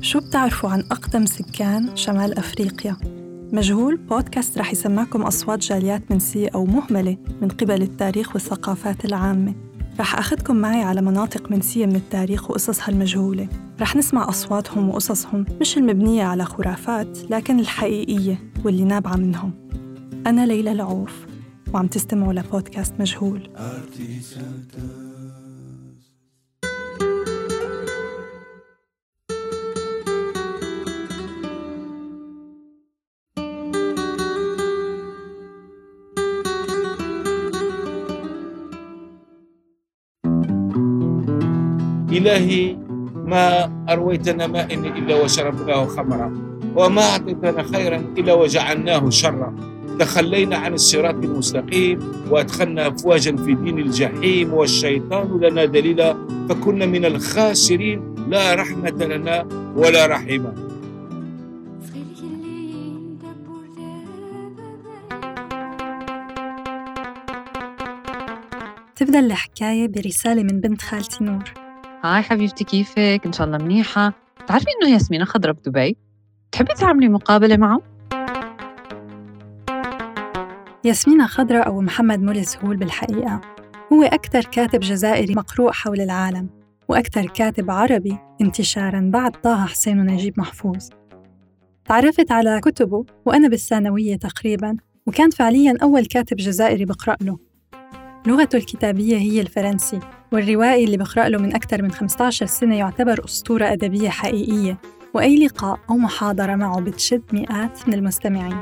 شو بتعرفوا عن أقدم سكان شمال أفريقيا؟ مجهول بودكاست رح يسمعكم أصوات جاليات منسية أو مهملة من قبل التاريخ والثقافات العامة. رح أخذكم معي على مناطق منسية من التاريخ وقصصها المجهولة رح نسمع أصواتهم وقصصهم مش المبنية على خرافات لكن الحقيقية واللي نابعة منهم. أنا ليلى العوف وعم تستمعوا لبودكاست مجهول. إلهي ما أرويتنا ماء إلا وشربناه خمرا وما أعطيتنا خيرا إلا وجعلناه شرا. تخلينا عن الصراط المستقيم وأدخلنا أفواجا في دين الجحيم والشيطان لنا دليلا فكنا من الخاسرين. لا رحمة لنا ولا رحمة تبدأ الحكاية برسالة من بنت خالتي نور. هاي حبيبتي كيفك؟ إن شاء الله منيحة بتعرفي إنه ياسمينة خضرة بدبي؟ تحبي تعملي مقابلة معه؟ ياسمينة خضرة أو محمد مولي سهول بالحقيقة هو أكثر كاتب جزائري مقروء حول العالم وأكثر كاتب عربي انتشاراً بعد طه حسين ونجيب محفوظ تعرفت على كتبه وأنا بالثانوية تقريباً وكان فعلياً أول كاتب جزائري بقرأ له لغته الكتابية هي الفرنسي والروائي اللي بقرأ له من أكثر من 15 سنة يعتبر أسطورة أدبية حقيقية. وأي لقاء أو محاضرة معه بتشد مئات من المستمعين.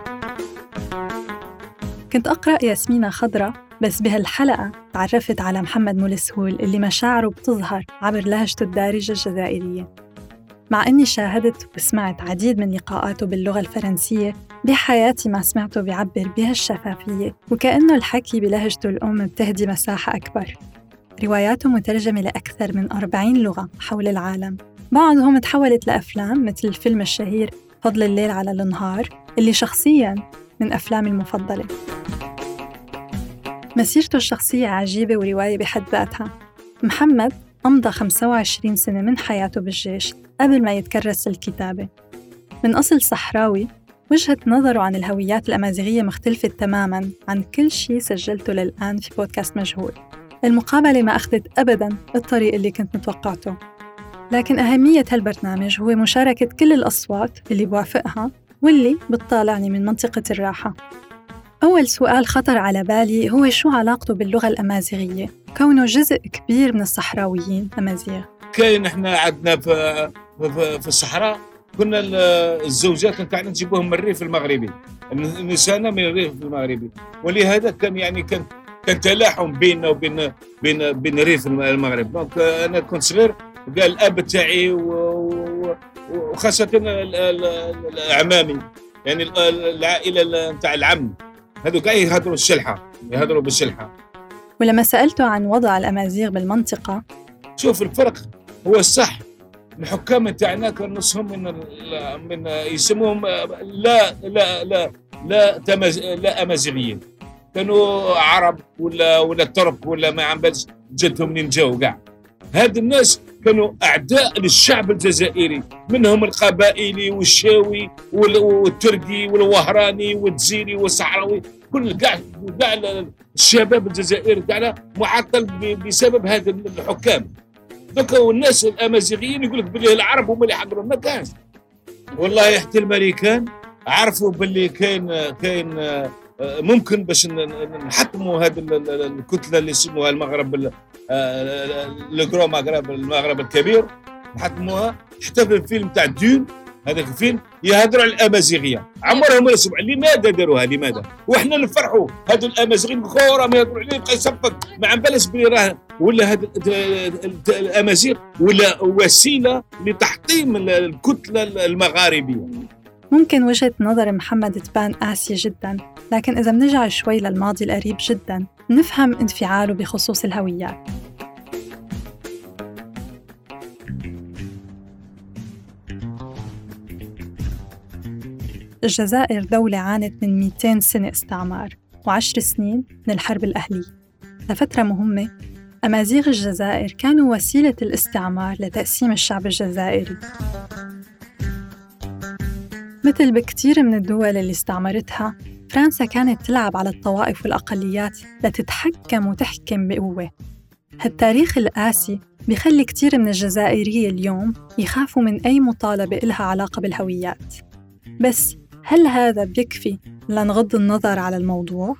كنت أقرأ ياسمينة خضرة بس بهالحلقة تعرفت على محمد مولسهول اللي مشاعره بتظهر عبر لهجته الدارجة الجزائرية. مع أني شاهدت وسمعت عديد من لقاءاته باللغة الفرنسية بحياتي ما سمعته بيعبر بهالشفافية وكأنه الحكي بلهجته الأم بتهدي مساحة أكبر. رواياته مترجمة لأكثر من 40 لغة حول العالم. بعضهم تحولت لأفلام مثل الفيلم الشهير فضل الليل على النهار اللي شخصياً من أفلامي المفضلة. مسيرته الشخصية عجيبة ورواية بحد ذاتها. محمد أمضى 25 سنة من حياته بالجيش قبل ما يتكرس للكتابة. من أصل صحراوي وجهة نظره عن الهويات الأمازيغية مختلفة تماماً عن كل شيء سجلته للآن في بودكاست مجهول. المقابلة ما أخذت أبداً الطريق اللي كنت متوقعته. لكن أهمية هالبرنامج هو مشاركة كل الأصوات اللي بوافقها واللي بتطالعني من منطقة الراحة. أول سؤال خطر على بالي هو شو علاقته باللغة الأمازيغية؟ كونه جزء كبير من الصحراويين. أمازيغ. كاين إحنا عندنا في, في, الصحراء كنا الزوجات نتاعنا نجيبوهم من الريف المغربي. النساء من الريف المغربي. ولهذا كان يعني كان كان تلاحم بيننا وبين بين بين ريف المغرب. دونك أنا كنت صغير قال الأب تاعي وخاصة اعمامي يعني العائلة نتاع العم. هذو كاع يهضروا الشلحه يهضروا بالشلحة. ولما سالته عن وضع الأمازيغ بالمنطقة؟ شوف الفرق هو الصح. الحكام تاعنا كان نصهم من من يسموهم لا لا لا لا تمز لا أمازيغيين. كانوا عرب ولا ولا ترك ولا ما عم بالش جدهم منين جاوا كاع. هاد الناس كانوا أعداء للشعب الجزائري منهم القبائلي والشاوي والتركي والوهراني والجزيري والصحراوي كل كاع كاع الشباب الجزائري تاعنا معطل بسبب هذا الحكام. دوكا والناس الأمازيغيين يقول لك بالله العرب هما اللي حضروا ما كانش والله حتى الامريكان عرفوا باللي كاين كاين ممكن باش نحطموا هذه الكتلة اللي يسموها المغرب الجرو مغرب المغرب الكبير. نحطموها. حتى في الفيلم تاع دون هذاك الفيلم يهضروا على الأمازيغية. عمرهم ما يسمع لماذا داروها؟ لماذا؟ وحنا نفرحوا. هذو الأمازيغيين خورا ما يهضروا عليه بقى يصفق ما عم بالش بلي راه ولا هذا الأمازيغ ولا وسيلة لتحطيم الكتلة المغاربية. ممكن وجهة نظر محمد تبان قاسية جدا لكن إذا بنرجع شوي للماضي القريب جدا نفهم انفعاله بخصوص الهويات. الجزائر دولة عانت من 200 سنة استعمار وعشر سنين من الحرب الأهلية. لفترة مهمة أمازيغ الجزائر كانوا وسيلة الاستعمار لتقسيم الشعب الجزائري. مثل بكتير من الدول اللي استعمرتها فرنسا كانت تلعب على الطوائف والأقليات لتتحكم وتحكم بقوة. هالتاريخ القاسي بيخلي كتير من الجزائرية اليوم يخافوا من أي مطالبة إلها علاقة بالهويات. بس هل هذا بيكفي لنغض النظر على الموضوع؟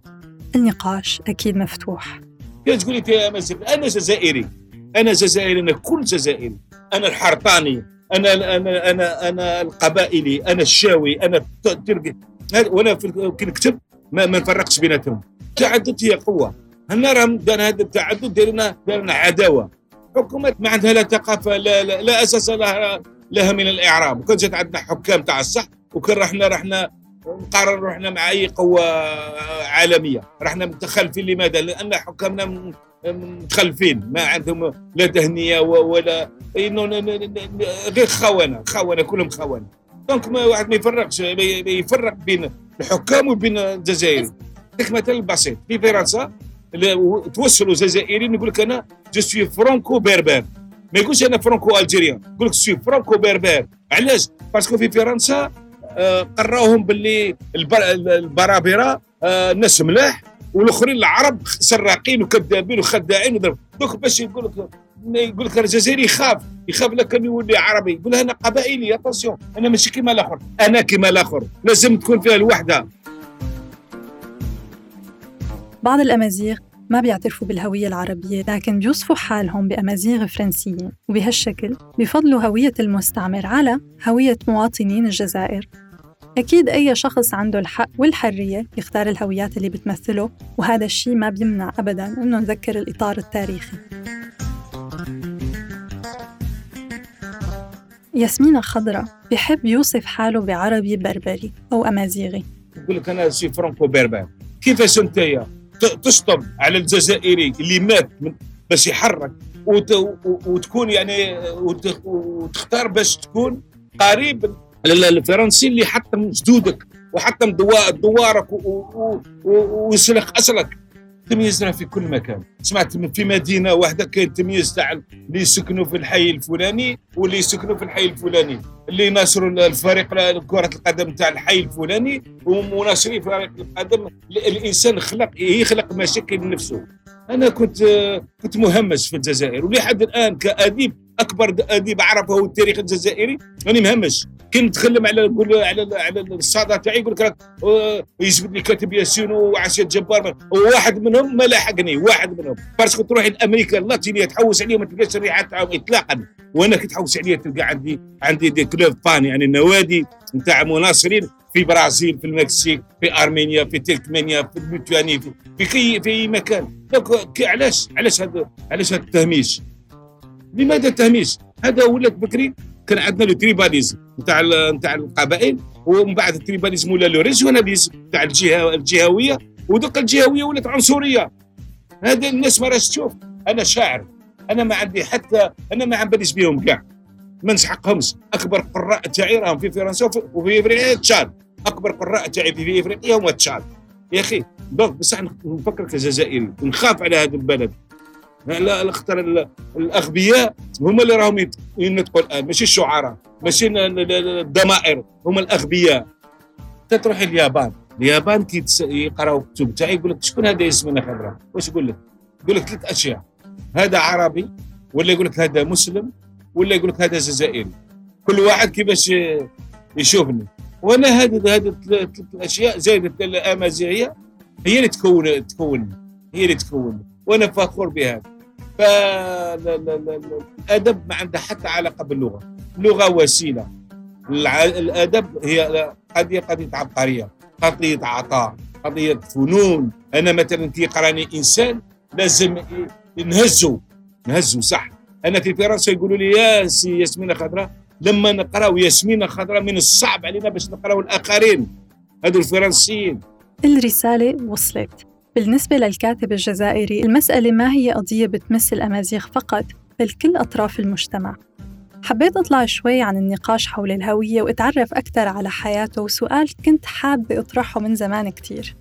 النقاش أكيد مفتوح. كيف تقولي أنا جزائري. أنا جزائري أنا كل جزائري. أنا الحرطاني أنا أنا أنا أنا القبائلي أنا الشاوي أنا التركي وأنا كي نكتب ما, ما نفرقش بيناتهم. التعدد هي قوة. هنا راهم دار هذا التعدد دارنا دارنا عداوة. حكومات ما عندها لا ثقافة لا, لا, لا أساس لها لها من الإعراب. وكان جات عندنا حكام تاع الصح وكان رحنا رحنا نقرر رحنا مع أي قوة عالمية. رحنا متخلفين لماذا؟ لأن حكامنا متخلفين. ما عندهم لا تهنيه ولا غير خونة. خونة كلهم خونة. دونك ما واحد ما يفرقش يفرق بين الحكام وبين الجزائر. لك مثال بسيط في فرنسا توصلوا جزائريين يقول لك أنا je suis franco-berbère ما يقولش أنا franco-algérien يقول لك suis franco-berbère علاش؟ parce que في فرنسا قرأوهم باللي البرابرة آه ناس ملاح والآخرين العرب سراقين وكذابين وخداعين دوك باش يقول لك يقول لك الجزائري يخاف يخاف لكن يولي عربي. يقول أنا قبائلي attention أنا ماشي كيما الآخر. أنا كيما الآخر. لازم تكون فيها الوحدة. بعض الأمازيغ ما بيعترفوا بالهوية العربية لكن بيوصفوا حالهم بأمازيغ فرنسيين. وبهالشكل بفضلوا هوية المستعمر على هوية مواطنين الجزائر. أكيد أي شخص عنده الحق والحرية يختار الهويات اللي بتمثله وهذا الشيء ما بيمنع أبداً إنه نذكر الإطار التاريخي. ياسمين خضرة بحب يوصف حاله بعربي بربري أو أمازيغي. يقول لك أنا c'est franco-berbère كيفاش أنت تشطب على الجزائري اللي مات باش يحرك وت... وتكون يعني وت... وتختار باش تكون قريب الفرنسي اللي حطم جدودك وحطم دوارك ويسلخ أصلك. تمييزنا في كل مكان. سمعت في مدينة واحدة كاين تمييز تاع اللي يسكنوا في الحي الفلاني واللي يسكنوا في الحي الفلاني. اللي ناصروا الفريق كرة القدم تاع الحي الفلاني ومناصري فريق القدم. الإنسان خلق يخلق مشاكل لنفسه أنا كنت كنت مهمش في الجزائر. ولحد الآن كأديب اكبر اديب عرفه التاريخ الجزائري. راني مهمش كي نتكلم على على على الصاده تاعي يقول لك يجبد لي كاتب ياسين وآسيا جبار وواحد منهم ما لاحقني واحد منهم. parce que تروح لأمريكا اللاتينيه تحوس عليهم ما تلقاش الريحه تاعهم اطلاقا. وأنا كي تحوس عليا تلقى عندي عندي des clubs fans يعني النوادي نتاع مناصرين في برازيل في المكسيك في أرمينيا في تركمانيا في ليتوانيا في في في, مكان. donc علاش؟ علاش هذا علاش هذا التهميش؟ لماذا التهميش؟ هذا ولات بكري كان عندنا le tribalisme نتاع نتاع القبائل ومن بعد ال tribalisme ولا le régionalisme نتاع الجهه الجهوية ودوك الجهوية ولات عنصرية. هذا الناس ما راش تشوف. أنا شاعر. أنا ما عندي حتى أنا ما عباليش بهم كاع. ما نسحقهمش. أكبر قراء تاعي راهم في فرنسا وفي إفريقيا تشاد أكبر قراء تاعي في إفريقيا هما تشاد يا أخي دونك بصح نفكر كجزائري نخاف على هذا البلد. لا الاختر الاغبياء هما اللي راهم ينطقوا الآن ماشي الشعراء ماشي الضمائر هما الاغبياء. تروح اليابان اليابان كي يقراو الكتب تاعي يقول لك شكون هذا ياسمين خضراء واش يقول لك؟ يقول لك ثلاث أشياء هذا عربي ولا يقول لك هذا مسلم ولا يقول لك هذا جزائري. كل واحد كيفاش يشوفني. وأنا هذه هذه ثلاث أشياء زائد الامازيغيه هي اللي تكون تكون هي اللي تكون وأنا فخور بها فالادب ما عنده حتى علاقة باللغة. اللغة وسيلة. الأدب هي قضيه قضية عبقرية. قضية عطاء قضية فنون. أنا مثلا كي يقرأني إنسان لازم نهزه. نهزه صح. أنا في فرنسا يقولوا لي يا سي ياسمين خضراء لما نقراو ياسمين خضراء من الصعب علينا باش نقراو الآخرين. هذو الفرنسيين. الرسالة وصلت. بالنسبة للكاتب الجزائري المسألة ما هي قضية بتمس الأمازيغ فقط بل كل أطراف المجتمع حبيت أطلع شوي عن النقاش حول الهوية وأتعرف أكثر على حياته وسؤال كنت حابة أطرحه من زمان كتير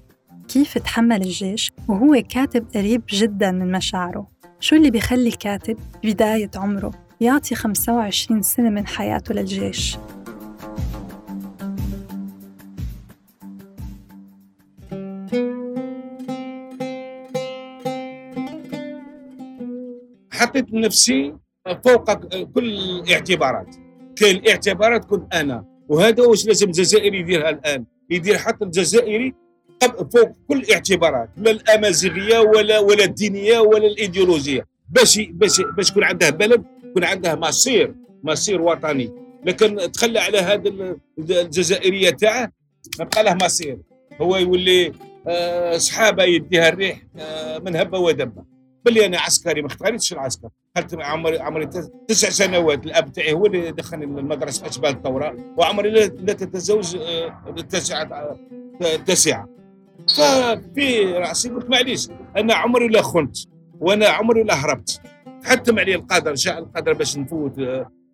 كيف تحمل الجيش وهو كاتب قريب جدا من مشاعره؟ شو اللي بيخلي كاتب بداية عمره يعطي 25 سنة من حياته للجيش؟ نفسي فوق كل الاعتبارات. كاين الاعتبارات كنت أنا وهذا واش لازم الجزائري يديرها الآن؟ يدير حتى الجزائري فوق كل الاعتبارات لا الأمازيغية ولا ولا الدينية ولا الإيديولوجية. باش باش باش يكون عنده بلد يكون عنده مصير مصير وطني. لكن تخلى على هذا الجزائرية تاعه ما بقى له مصير. هو يولي آه، صحابة يديها الريح آه، من هبة ودبة. بلي أنا عسكري ما اختاريتش العسكر. قلت عمري عمري تسع سنوات الأب تاعي هو اللي دخلني المدرسة أشبال الثورة وعمري لا تتزوج آه، التاسعه التاسعه ففي رأسي قلت معليش أنا عمري لا خنت وأنا عمري لا هربت. حتى علي القدر شاء القدر باش نفوت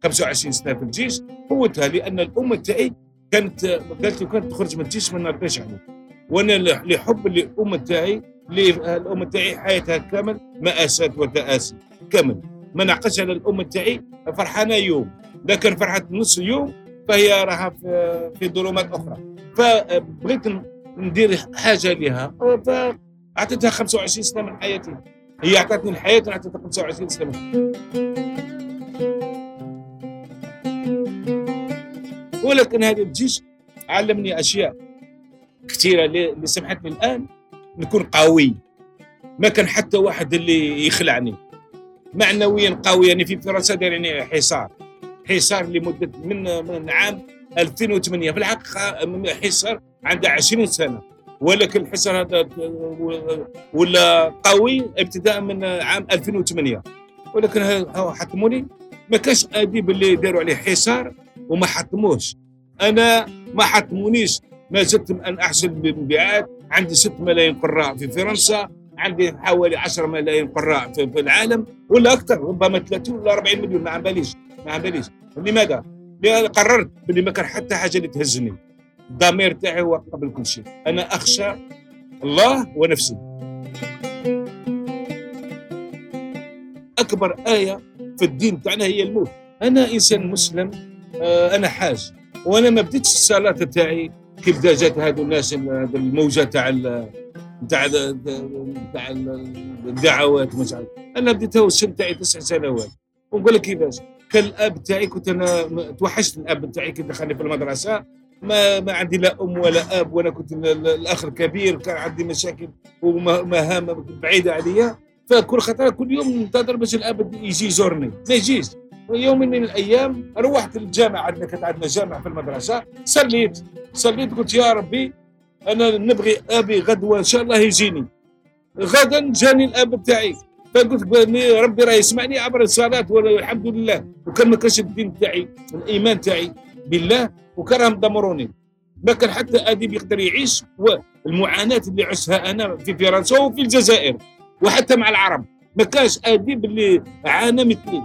25 سنة في الجيش. فوتها لأن الامه تاعي كانت قالت لي كانت تخرج من الجيش ما نرضيش عليه وأنا لحب الامه تاعي الامه تاعي حياتها كامل مآسات وتآسي كامل. ما نعقدش على الامه تاعي فرحانة يوم. لكن فرحة نص يوم فهي راها في ظلمات أخرى. فبغيت ندير حاجة لها فاعطيتها 25 سنة من حياتي. هي أعطتني الحياة أنا أعطيتها 25 سنة. ولكن هذا الجيش علمني أشياء كثيرة اللي سمحتني الآن. نكون قوي. ما كان حتى واحد اللي يخلعني. معنويا قوي يعني في فرنسا دايرين حصار. حصار لمدة من من عام 2008 في الحقيقة حصار عنده 20 سنة. ولكن الحصار هذا ولا قوي ابتداء من عام 2008 ولكن حطموني ما كانش أديب اللي داروا عليه حصار وما حطموش أنا ما حطمونيش ما زدت أن احسن بالمبيعات عندي 6 ملايين قراء في فرنسا عندي حوالي 10 ملايين قراء في, في العالم ولا أكثر ربما 30 ولا 40 مليون ما عم باليش ما عم باليش لماذا؟ لأن قررت بلي ما كان حتى حاجة اللي تهزني. الضمير تاعي هو قبل كل شيء. أنا أخشى الله ونفسي. أكبر آية في الدين تاعنا هي الموت. أنا إنسان مسلم آه، أنا حاج وأنا ما بديتش الصلاة تاعي كيف جات هذو الناس الموجة تاع تاع تاع الدعوات مش أنا بديتها والسن تاعي تسع سنوات. ونقول لك كيفاش. كان الأب تاعي كنت أنا توحشت الأب تاعي كي دخلني في المدرسة. ما ما عندي لا أم ولا أب وأنا كنت الأخ الكبير كان عندي مشاكل ومهام بعيده عليا. فكل خطرة كل يوم ننتظر باش الأب يجي يزورني. ما يجيش. يوم من الأيام روحت الجامعة عندنا كانت عندنا جامعة في المدرسة. صليت صليت قلت يا ربي أنا نبغي أبي غدوة إن شاء الله يجيني. غدا جاني الأب تاعي فقلت ربي راه يسمعني عبر الصلاة والحمد لله. وكان ما كانش الدين تاعي الإيمان تاعي بالله وكرهم دمروني. ما كان حتى اديب يقدر يعيش والمعاناة اللي عشتها أنا في فرنسا وفي الجزائر وحتى مع العرب. ما كانش اديب اللي عانى مثلي.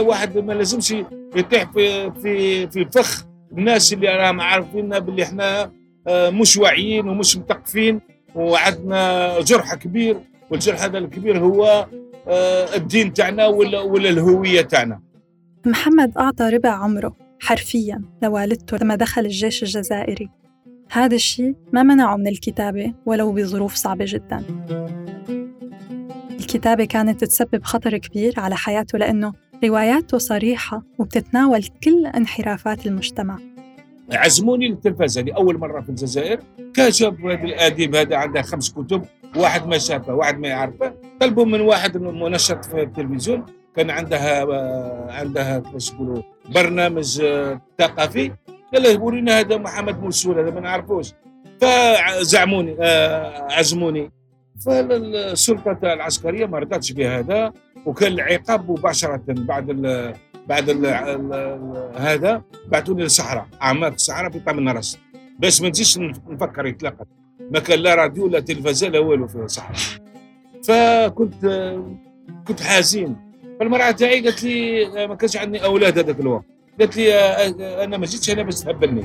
واحد ما لازمش يطيح في في في فخ الناس اللي راهم عارفين باللي إحنا آه، مش واعيين ومش مثقفين وعندنا جرح كبير والجرح هذا الكبير هو آه، الدين تاعنا ولا ولا الهوية تاعنا. محمد أعطى ربع عمره حرفيا لوالدته لما دخل الجيش الجزائري. هذا الشيء ما منعه من الكتابة ولو بظروف صعبة جدا. الكتابة كانت تسبب خطر كبير على حياته لأنه رواياته صريحة وبتتناول كل انحرافات المجتمع. عزموني للتلفزه لاول مرة في الجزائر كشف هذا الأديب هذا عنده خمس كتب واحد ما شافه واحد ما يعرفه. طلبوا من واحد منشط في التلفزيون كان عندها عندها كيفاش برنامج آه، ثقافي. قال له ورينا هذا محمد مرسول هذا ما نعرفوش. فزعموني آه، عزموني. فالسلطة العسكرية ما رضتش بهذا. وكان العقاب مباشرة بعد ال بعد ال هذا بعثوني للصحراء أعماق الصحراء في طعم النرس. باش ما نجيش نفكر يتلقى ما كان لا راديو لا تلفزيون لا والو في الصحراء. فكنت كنت حزين. فالمرأة تاعي قالت لي ما كانش عندي أولاد هذاك الوقت. قالت لي أنا ما جيتش هنا باش تهبلني.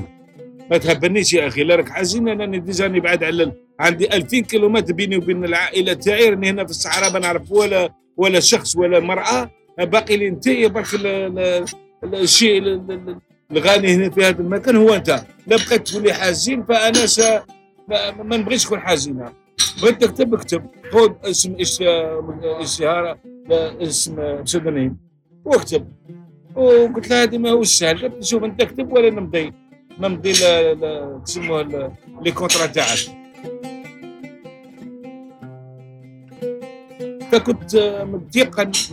ما تهبلنيش يا أخي لا راك حزين أنا déjà بعد على عندي 2000 كيلومتر بيني وبين العائلة تاعي راني هنا في الصحراء ما نعرف ولا ولا شخص ولا مرأة باقي لي أنت برك الشيء الغني هنا في هذا المكان هو أنت. لا بقيت تقول لي حزين فأنا. ما نبغيش نكون حزينة. بغيت تكتب اكتب. خذ اسم اشتهار اسم بسودانيم واكتب. وقلت لها هذه ما هو سهل قلت شوف أنت اكتب ولا نمضي؟ نمضي تسموه لي كونترا تاعك. فكنت متيقن 100%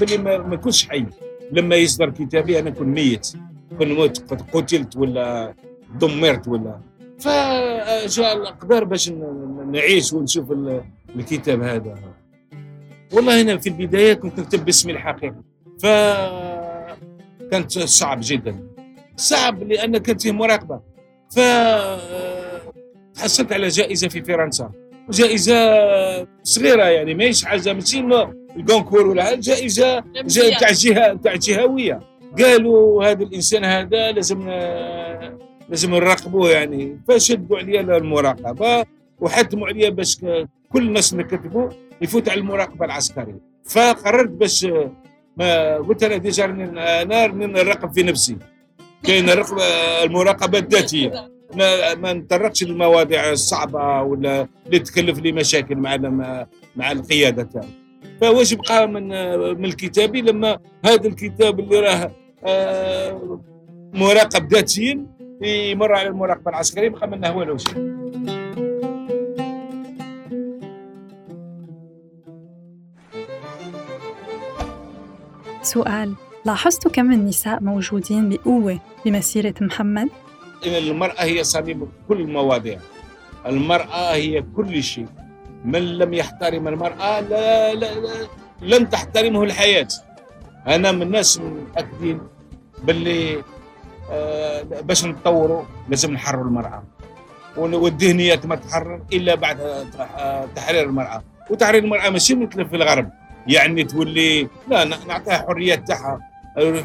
باللي ما كنتش حي. لما يصدر كتابي أنا كنت ميت كنت موت. قتلت ولا دمرت ولا. فجاء الاقدار باش نعيش ونشوف الكتاب هذا. والله هنا في البداية كنت نكتب باسمي الحقيقي. ف كانت صعب جدا. صعب لأن كانت فيه مراقبة. ف تحصلت على جائزة في فرنسا. جائزة صغيرة يعني ماهيش حاجة ماشي ال Goncourt ولا جائزة تاع جهه تاع جهويه قالوا هذا الإنسان هذا لازم لازم نراقبوه يعني فشدوا عليا المراقبه وحتموا عليا باش كل الناس اللي كتبوا يفوت على المراقبة العسكرية. فقررت باش ما قلت أنا déjà أنا نراقب في نفسي. كاين المراقبة الذاتية. ما نتطرقش للمواضيع الصعبة ولا اللي تكلف لي مشاكل مع مع القيادة تاعي فواجب قام من من الكتابي لما هذا الكتاب اللي راه آه، مراقب ذاتيا يمر على المراقبة العسكرية ما منه والو شيء سؤال لاحظتوا كم النساء موجودين بقوة بمسيرة محمد؟ إن المرأة هي صميم كل المواضيع المرأة هي كل شيء. من لم يحترم المرأة لا, لا, لا لن تحترمه الحياة. أنا من الناس متأكدين باللي آه باش نتطوروا لازم نحرروا المرأة. والذهنيات ما تحرر إلا بعد تحرير المرأة. وتحرير المرأة ماشي مثل في الغرب. يعني تولي لا نعطيها حريات تاعها.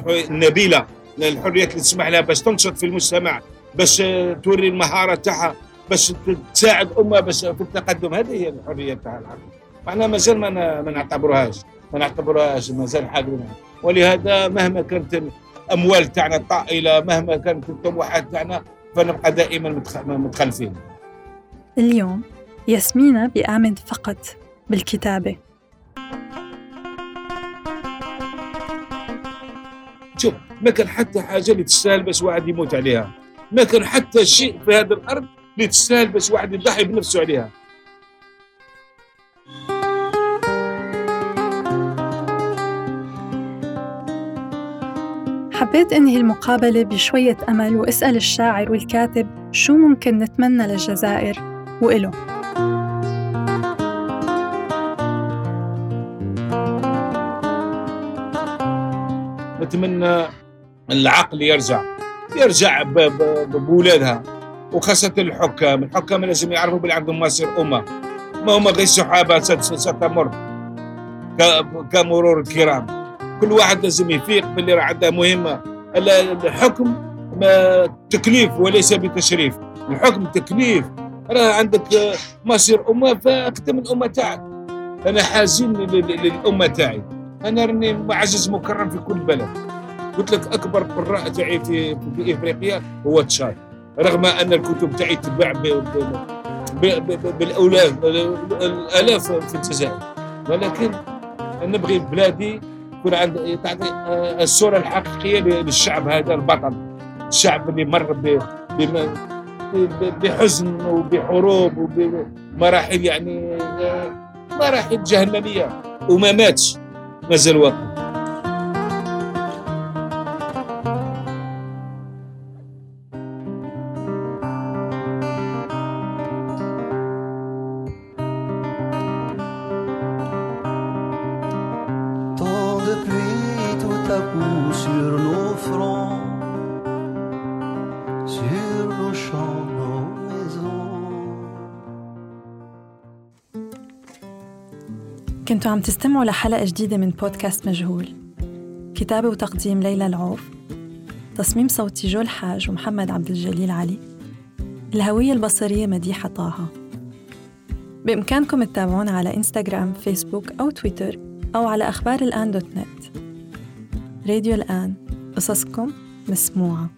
النبيلة الحريات اللي تسمح لها باش تنشط في المجتمع. باش توري المهارة تاعها باش تساعد امها باش في التقدم. هذه هي الحرية تاعها إحنا مازال ما ما نعتبروهاش ما نعتبروهاش مازال حاضرين ولهذا مهما كانت الأموال تاعنا طائلة مهما كانت الطموحات تاعنا فنبقى دائما متخلفين. اليوم ياسمينة بآمن فقط بالكتابة. شوف ما كان حتى حاجة اللي تستاهل بس واحد يموت عليها. ما كان حتى شيء في هذا الأرض اللي تستاهل بس واحد يضحي بنفسه عليها. حبيت انهي المقابلة بشوية أمل وأسأل الشاعر والكاتب شو ممكن نتمنى للجزائر وإله. نتمنى العقل يرجع. يرجع بولادها. وخاصة الحكام. الحكام لازم يعرفوا باللي عندهم مصير أمة. ما هم غير سحابة ستمر كمرور الكرام. كل واحد لازم يفيق باللي راه عنده مهمة. الحكم تكليف وليس بتشريف. الحكم تكليف. راه عندك مصير أمة فاخدم الأمة تاعك. أنا حزين للأمة تاعي. أنا راني معزز مكرم في كل بلد. قلت لك أكبر قراء تاعي في, في إفريقيا هو تشاد رغم أن الكتب تاعي تباع بالالاف الألاف في الجزائر. ولكن نبغي بلادي يكون عند تعطي الصورة الحقيقية للشعب هذا البطل الشعب اللي مر بحزن وبحروب وبمراحل يعني مراحل جهنمية وما ماتش مازال واقف كنتوا عم تستمعوا لحلقة جديدة من بودكاست مجهول. كتابة وتقديم ليلى العوف تصميم صوتي جو الحاج ومحمد عبد الجليل علي الهوية البصرية مديحة طه. بإمكانكم تتابعونا على إنستغرام فيسبوك أو تويتر أو على أخبار الآن دوت نت. راديو الآن. قصصكم مسموعة.